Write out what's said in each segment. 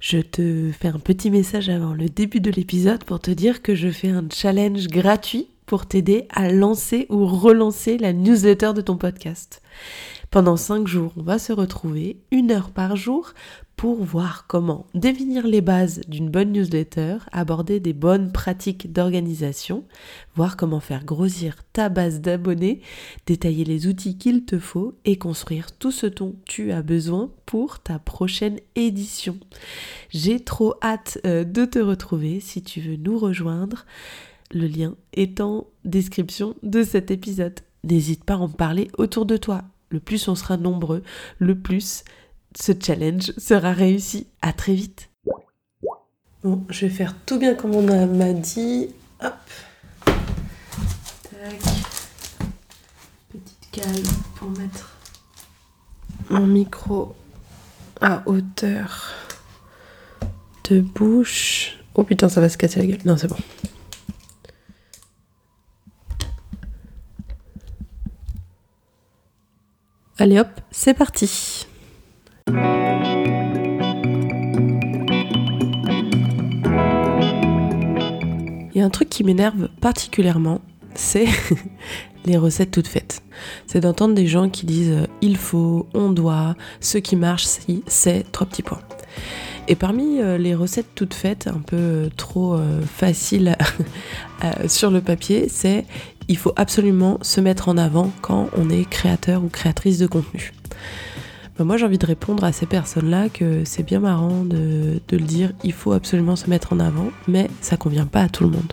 Je te fais un petit message avant le début de l'épisode pour te dire que je fais un challenge gratuit pour t'aider à lancer ou relancer la newsletter de ton podcast. Pendant 5 jours, on va se retrouver une heure par jour pour voir comment définir les bases d'une bonne newsletter, aborder des bonnes pratiques d'organisation, voir comment faire grossir ta base d'abonnés, détailler les outils qu'il te faut et construire tout ce dont tu as besoin pour ta prochaine édition. J'ai trop hâte euh, de te retrouver si tu veux nous rejoindre. Le lien est en description de cet épisode. N'hésite pas à en parler autour de toi. Le plus on sera nombreux, le plus ce challenge sera réussi. À très vite. Bon, je vais faire tout bien comme on m'a dit. Hop. Tac. Petite cale pour mettre mon micro à hauteur de bouche. Oh putain, ça va se casser la gueule. Non, c'est bon. Allez hop, c'est parti. Il y a un truc qui m'énerve particulièrement, c'est les recettes toutes faites. C'est d'entendre des gens qui disent euh, il faut, on doit, ce qui marche, c'est, trois petits points. Et parmi euh, les recettes toutes faites, un peu euh, trop faciles sur le papier, c'est il faut absolument se mettre en avant quand on est créateur ou créatrice de contenu. Ben, moi j'ai envie de répondre à ces personnes-là que c'est bien marrant de, le dire, il faut absolument se mettre en avant, mais ça convient pas à tout le monde.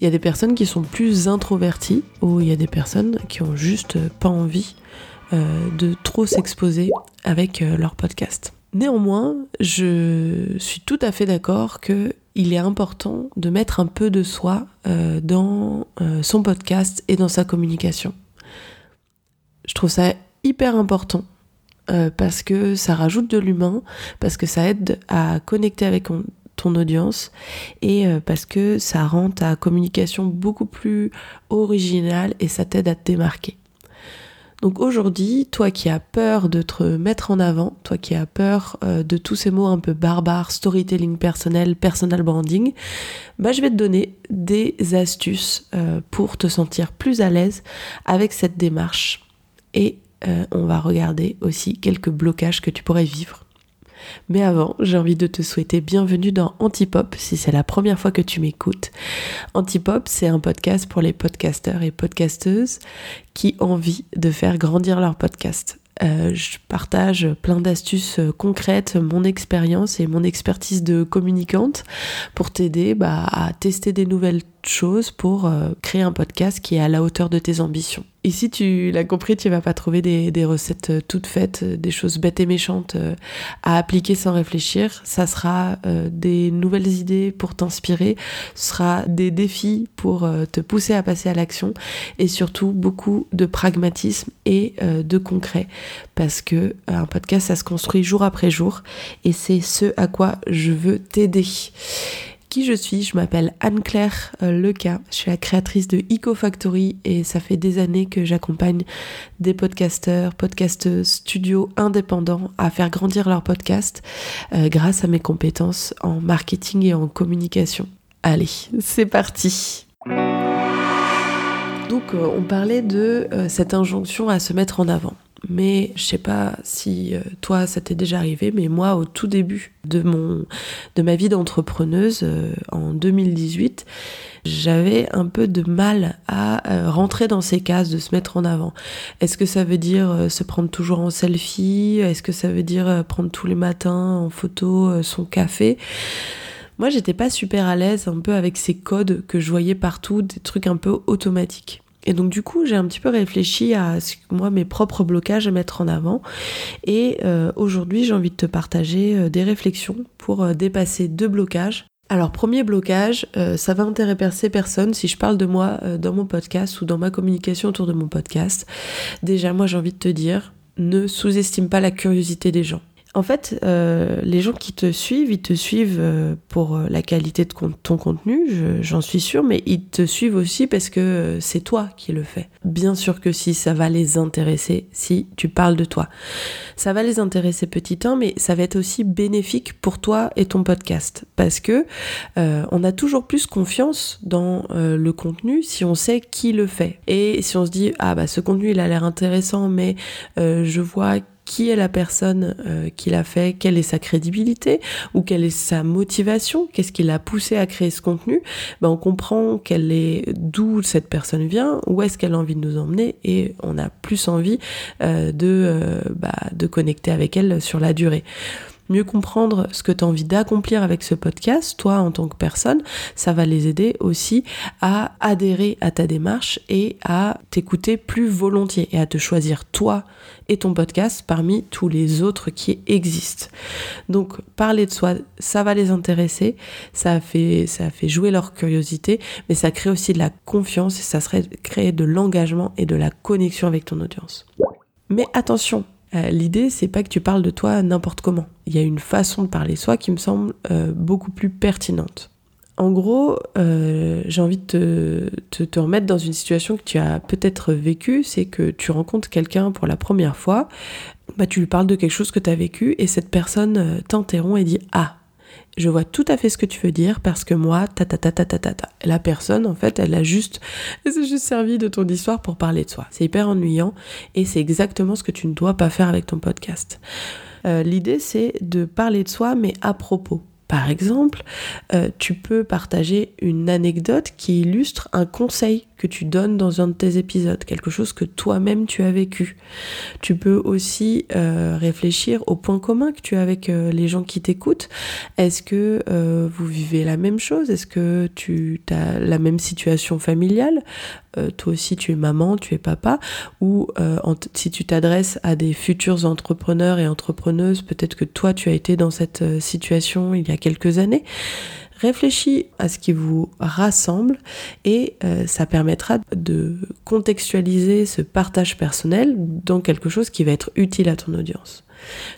Il y a des personnes qui sont plus introverties ou il y a des personnes qui ont juste pas envie euh, de trop s'exposer avec euh, leur podcast. Néanmoins, je suis tout à fait d'accord que il est important de mettre un peu de soi euh, dans son podcast et dans sa communication. Je trouve ça hyper important euh, parce que ça rajoute de l'humain, parce que ça aide à connecter avec ton audience et euh, parce que ça rend ta communication beaucoup plus originale et ça t'aide à te démarquer. Donc aujourd'hui, toi qui as peur de te mettre en avant, toi qui as peur euh, de tous ces mots un peu barbares, storytelling personnel, personal branding, bah je vais te donner des astuces pour te sentir plus à l'aise avec cette démarche et euh, on va regarder aussi quelques blocages que tu pourrais vivre. Mais avant, j'ai envie de te souhaiter bienvenue dans Antipop si c'est la première fois que tu m'écoutes. Antipop, c'est un podcast pour les podcasteurs et podcasteuses qui ont envie de faire grandir leur podcast. Euh, je partage plein d'astuces concrètes, mon expérience et mon expertise de communicante pour t'aider bah, à tester des nouvelles choses pour créer un podcast qui est à la hauteur de tes ambitions. Et si tu l'as compris, tu vas pas trouver des, recettes euh, toutes faites, euh, des choses bêtes et méchantes euh, à appliquer sans réfléchir. Ça sera des nouvelles idées pour t'inspirer, ce sera des défis pour te pousser à passer à l'action. Et surtout beaucoup de pragmatisme et de concret. Parce que un podcast ça se construit jour après jour. Et c'est ce à quoi je veux t'aider qui je suis. Je m'appelle Anne-Claire euh, Leca. Je suis la créatrice de Eco Factory et ça fait des années que j'accompagne des podcasteurs, podcasteuses, studios indépendants à faire grandir leur podcast euh, grâce à mes compétences en marketing et en communication. Allez, c'est parti. Donc euh, on parlait de cette injonction à se mettre en avant. Mais je sais pas si euh, toi ça t'est déjà arrivé, mais moi au tout début de mon de ma vie d'entrepreneuse euh, en 2018, j'avais un peu de mal à euh, rentrer dans ces cases de se mettre en avant. Est-ce que ça veut dire se prendre toujours en selfie? Est-ce que ça veut dire prendre tous les matins en photo son café? Moi, j'étais pas super à l'aise un peu avec ces codes que je voyais partout, des trucs un peu automatiques. Et donc du coup, j'ai un petit peu réfléchi à moi mes propres blocages à mettre en avant. Et euh, aujourd'hui, j'ai envie de te partager euh, des réflexions pour euh, dépasser deux blocages. Alors premier blocage, ça va intéresser personne si je parle de moi dans mon podcast ou dans ma communication autour de mon podcast. Déjà, moi j'ai envie de te dire, ne sous-estime pas la curiosité des gens. En fait, euh, les gens qui te suivent, ils te suivent euh, pour euh, la qualité de ton contenu, j'en suis sûre, mais ils te suivent aussi parce que c'est toi qui le fais. Bien sûr que si, ça va les intéresser si tu parles de toi. Ça va les intéresser petit temps, mais ça va être aussi bénéfique pour toi et ton podcast parce que on a toujours plus confiance dans le contenu si on sait qui le fait. Et si on se dit ah bah ce contenu il a l'air intéressant, mais je vois qui est la personne euh, qui l'a fait, quelle est sa crédibilité ou quelle est sa motivation, qu'est-ce qui l'a poussé à créer ce contenu, ben on comprend quelle est d'où cette personne vient, où est-ce qu'elle a envie de nous emmener et on a plus envie euh, de, euh, bah, de connecter avec elle sur la durée mieux comprendre ce que tu as envie d'accomplir avec ce podcast, toi en tant que personne, ça va les aider aussi à adhérer à ta démarche et à t'écouter plus volontiers et à te choisir toi et ton podcast parmi tous les autres qui existent. Donc parler de soi, ça va les intéresser, ça fait, ça fait jouer leur curiosité, mais ça crée aussi de la confiance et ça serait créer de l'engagement et de la connexion avec ton audience. Mais attention, euh, l'idée, c'est pas que tu parles de toi n'importe comment. Il y a une façon de parler soi qui me semble euh, beaucoup plus pertinente. En gros, euh, j'ai envie de te, te, remettre dans une situation que tu as peut-être vécue, c'est que tu rencontres quelqu'un pour la première fois, bah, tu lui parles de quelque chose que tu as vécu et cette personne t'interrompt et dit Ah, je vois tout à fait ce que tu veux dire parce que moi, ta ta ta ta ta ta ta. La personne, en fait, elle a juste, elle s'est juste servi de ton histoire pour parler de soi. C'est hyper ennuyant et c'est exactement ce que tu ne dois pas faire avec ton podcast. Euh, l'idée, c'est de parler de soi, mais à propos. Par exemple, euh, tu peux partager une anecdote qui illustre un conseil que tu donnes dans un de tes épisodes, quelque chose que toi-même tu as vécu. Tu peux aussi euh, réfléchir aux points communs que tu as avec euh, les gens qui t'écoutent. Est-ce que euh, vous vivez la même chose? Est-ce que tu as la même situation familiale? Toi aussi tu es maman, tu es papa Ou si tu t'adresses à des futurs entrepreneurs et entrepreneuses, peut-être que toi tu as été dans cette situation il y a quelques années. Réfléchis à ce qui vous rassemble et euh, ça permettra de contextualiser ce partage personnel dans quelque chose qui va être utile à ton audience.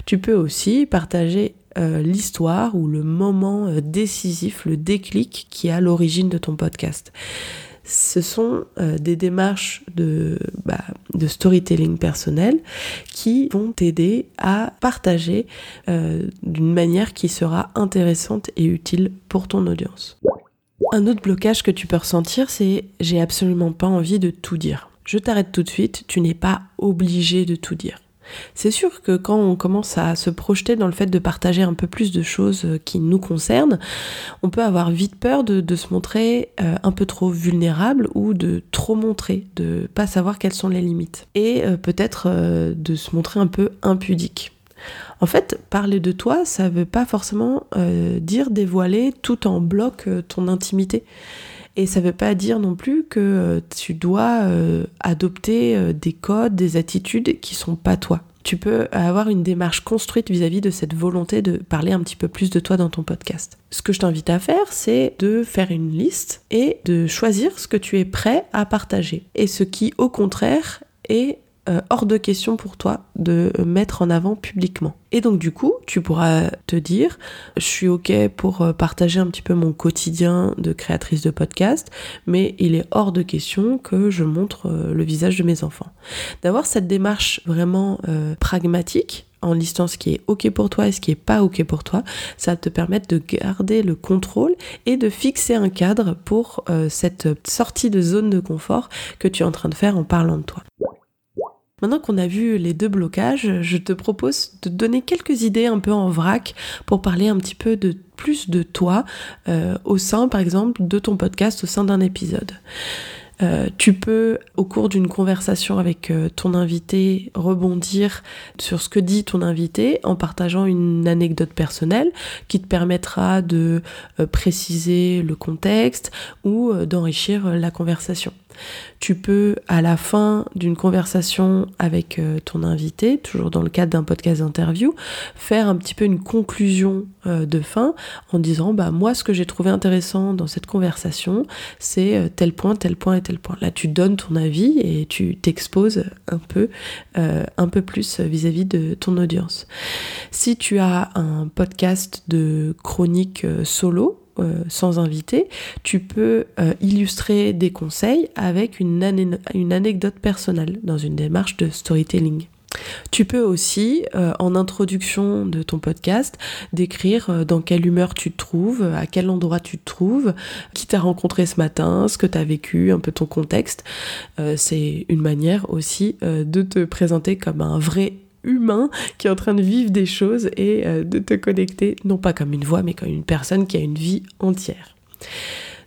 Tu peux aussi partager euh, l'histoire ou le moment euh, décisif, le déclic qui est à l'origine de ton podcast ce sont euh, des démarches de, bah, de storytelling personnel qui vont t'aider à partager euh, d'une manière qui sera intéressante et utile pour ton audience. Un autre blocage que tu peux ressentir, c'est j'ai absolument pas envie de tout dire. Je t'arrête tout de suite, tu n'es pas obligé de tout dire. C'est sûr que quand on commence à se projeter dans le fait de partager un peu plus de choses euh, qui nous concernent, on peut avoir vite peur de, se montrer euh, un peu trop vulnérable ou de trop montrer, de pas savoir quelles sont les limites. Et euh, peut-être de se montrer un peu impudique. En fait, parler de toi, ça veut pas forcément dire dévoiler tout en bloc ton intimité. Et ça ne veut pas dire non plus que euh, tu dois euh, adopter euh, des codes, des attitudes qui sont pas toi. Tu peux avoir une démarche construite vis-à-vis de cette volonté de parler un petit peu plus de toi dans ton podcast. Ce que je t'invite à faire, c'est de faire une liste et de choisir ce que tu es prêt à partager et ce qui, au contraire, est euh, hors de question pour toi de mettre en avant publiquement. Et donc du coup, tu pourras te dire, je suis ok pour euh, partager un petit peu mon quotidien de créatrice de podcast, mais il est hors de question que je montre euh, le visage de mes enfants. D'avoir cette démarche vraiment pragmatique, en listant ce qui est ok pour toi et ce qui est pas ok pour toi, ça va te permettre de garder le contrôle et de fixer un cadre pour cette sortie de zone de confort que tu es en train de faire en parlant de toi. Maintenant qu'on a vu les deux blocages, je te propose de donner quelques idées un peu en vrac pour parler un petit peu de plus de toi euh, au sein, par exemple, de ton podcast, au sein d'un épisode. Euh, tu peux, au cours d'une conversation avec euh, ton invité, rebondir sur ce que dit ton invité en partageant une anecdote personnelle qui te permettra de préciser le contexte ou d'enrichir la conversation. Tu peux, à la fin d'une conversation avec euh, ton invité, toujours dans le cadre d'un podcast d'interview, faire un petit peu une conclusion euh, de fin en disant bah moi ce que j'ai trouvé intéressant dans cette conversation, c'est euh, tel point, tel point et tel point. Là, tu donnes ton avis et tu t'exposes un peu un peu plus vis-à-vis de ton audience. Si tu as un podcast de chronique solo, euh, sans invité, tu peux euh, illustrer des conseils avec une, anecdote personnelle dans une démarche de storytelling. Tu peux aussi, euh, en introduction de ton podcast, décrire dans quelle humeur tu te trouves, à quel endroit tu te trouves, qui t'a rencontré ce matin, ce que tu as vécu, un peu ton contexte. C'est une manière aussi de te présenter comme un vrai humain qui est en train de vivre des choses et euh, de te connecter, non pas comme une voix, mais comme une personne qui a une vie entière.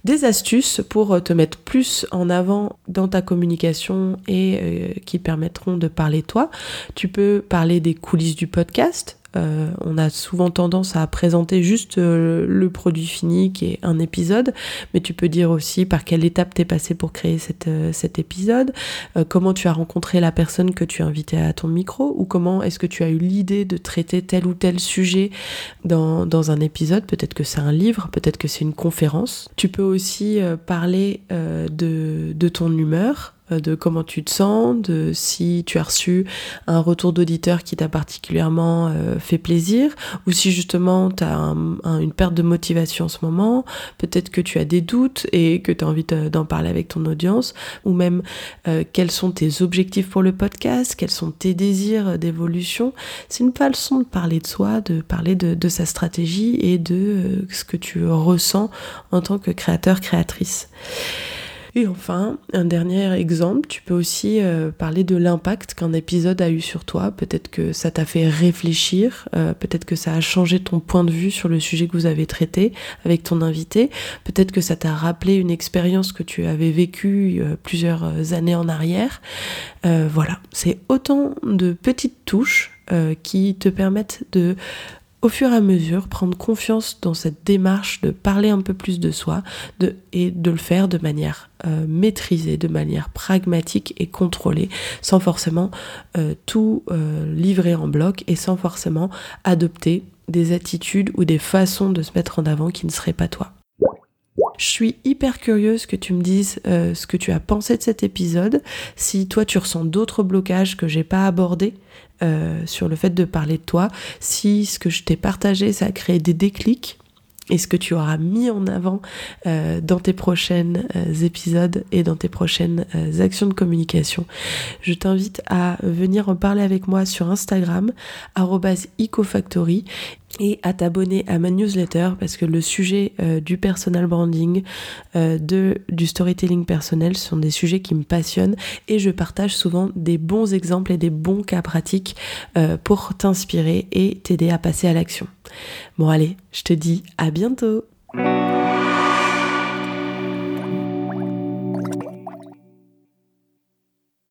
Des astuces pour euh, te mettre plus en avant dans ta communication et euh, qui permettront de parler toi. Tu peux parler des coulisses du podcast, euh, on a souvent tendance à présenter juste euh, le produit fini qui est un épisode, mais tu peux dire aussi par quelle étape t'es passé pour créer euh, cet épisode, comment tu as rencontré la personne que tu as invitée à ton micro, ou comment est-ce que tu as eu l'idée de traiter tel ou tel sujet dans, un épisode. Peut-être que c'est un livre, peut-être que c'est une conférence. Tu peux aussi parler de ton humeur, de comment tu te sens, de si tu as reçu un retour d'auditeur qui t'a particulièrement euh, fait plaisir, ou si justement tu as une perte de motivation en ce moment, peut-être que tu as des doutes et que tu as envie d'en parler avec ton audience, ou même euh, quels sont tes objectifs pour le podcast, quels sont tes désirs d'évolution. C'est une façon de parler de soi, de parler de, de sa stratégie et de ce que tu ressens en tant que créateur, créatrice. Et enfin, un dernier exemple, tu peux aussi euh, parler de l'impact qu'un épisode a eu sur toi. Peut-être que ça t'a fait réfléchir, euh, peut-être que ça a changé ton point de vue sur le sujet que vous avez traité avec ton invité, peut-être que ça t'a rappelé une expérience que tu avais vécue euh, plusieurs années en arrière. voilà, c'est autant de petites touches qui te permettent de au fur et à mesure prendre confiance dans cette démarche de parler un peu plus de soi de, et de le faire de manière euh, maîtrisée, de manière pragmatique et contrôlée, sans forcément euh, tout euh, livrer en bloc et sans forcément adopter des attitudes ou des façons de se mettre en avant qui ne seraient pas toi. Je suis hyper curieuse que tu me dises ce que tu as pensé de cet épisode. Si toi tu ressens d'autres blocages que j'ai pas abordés, euh, sur le fait de parler de toi. Si ce que je t'ai partagé, ça a créé des déclics, et ce que tu auras mis en avant euh, dans tes prochains euh, épisodes et dans tes prochaines actions de communication. Je t'invite à venir en parler avec moi sur Instagram, @ecofactory et à t'abonner à ma newsletter parce que le sujet euh, du personal branding, euh, de, du storytelling personnel sont des sujets qui me passionnent et je partage souvent des bons exemples et des bons cas pratiques euh, pour t'inspirer et t'aider à passer à l'action. Bon allez, je te dis à bientôt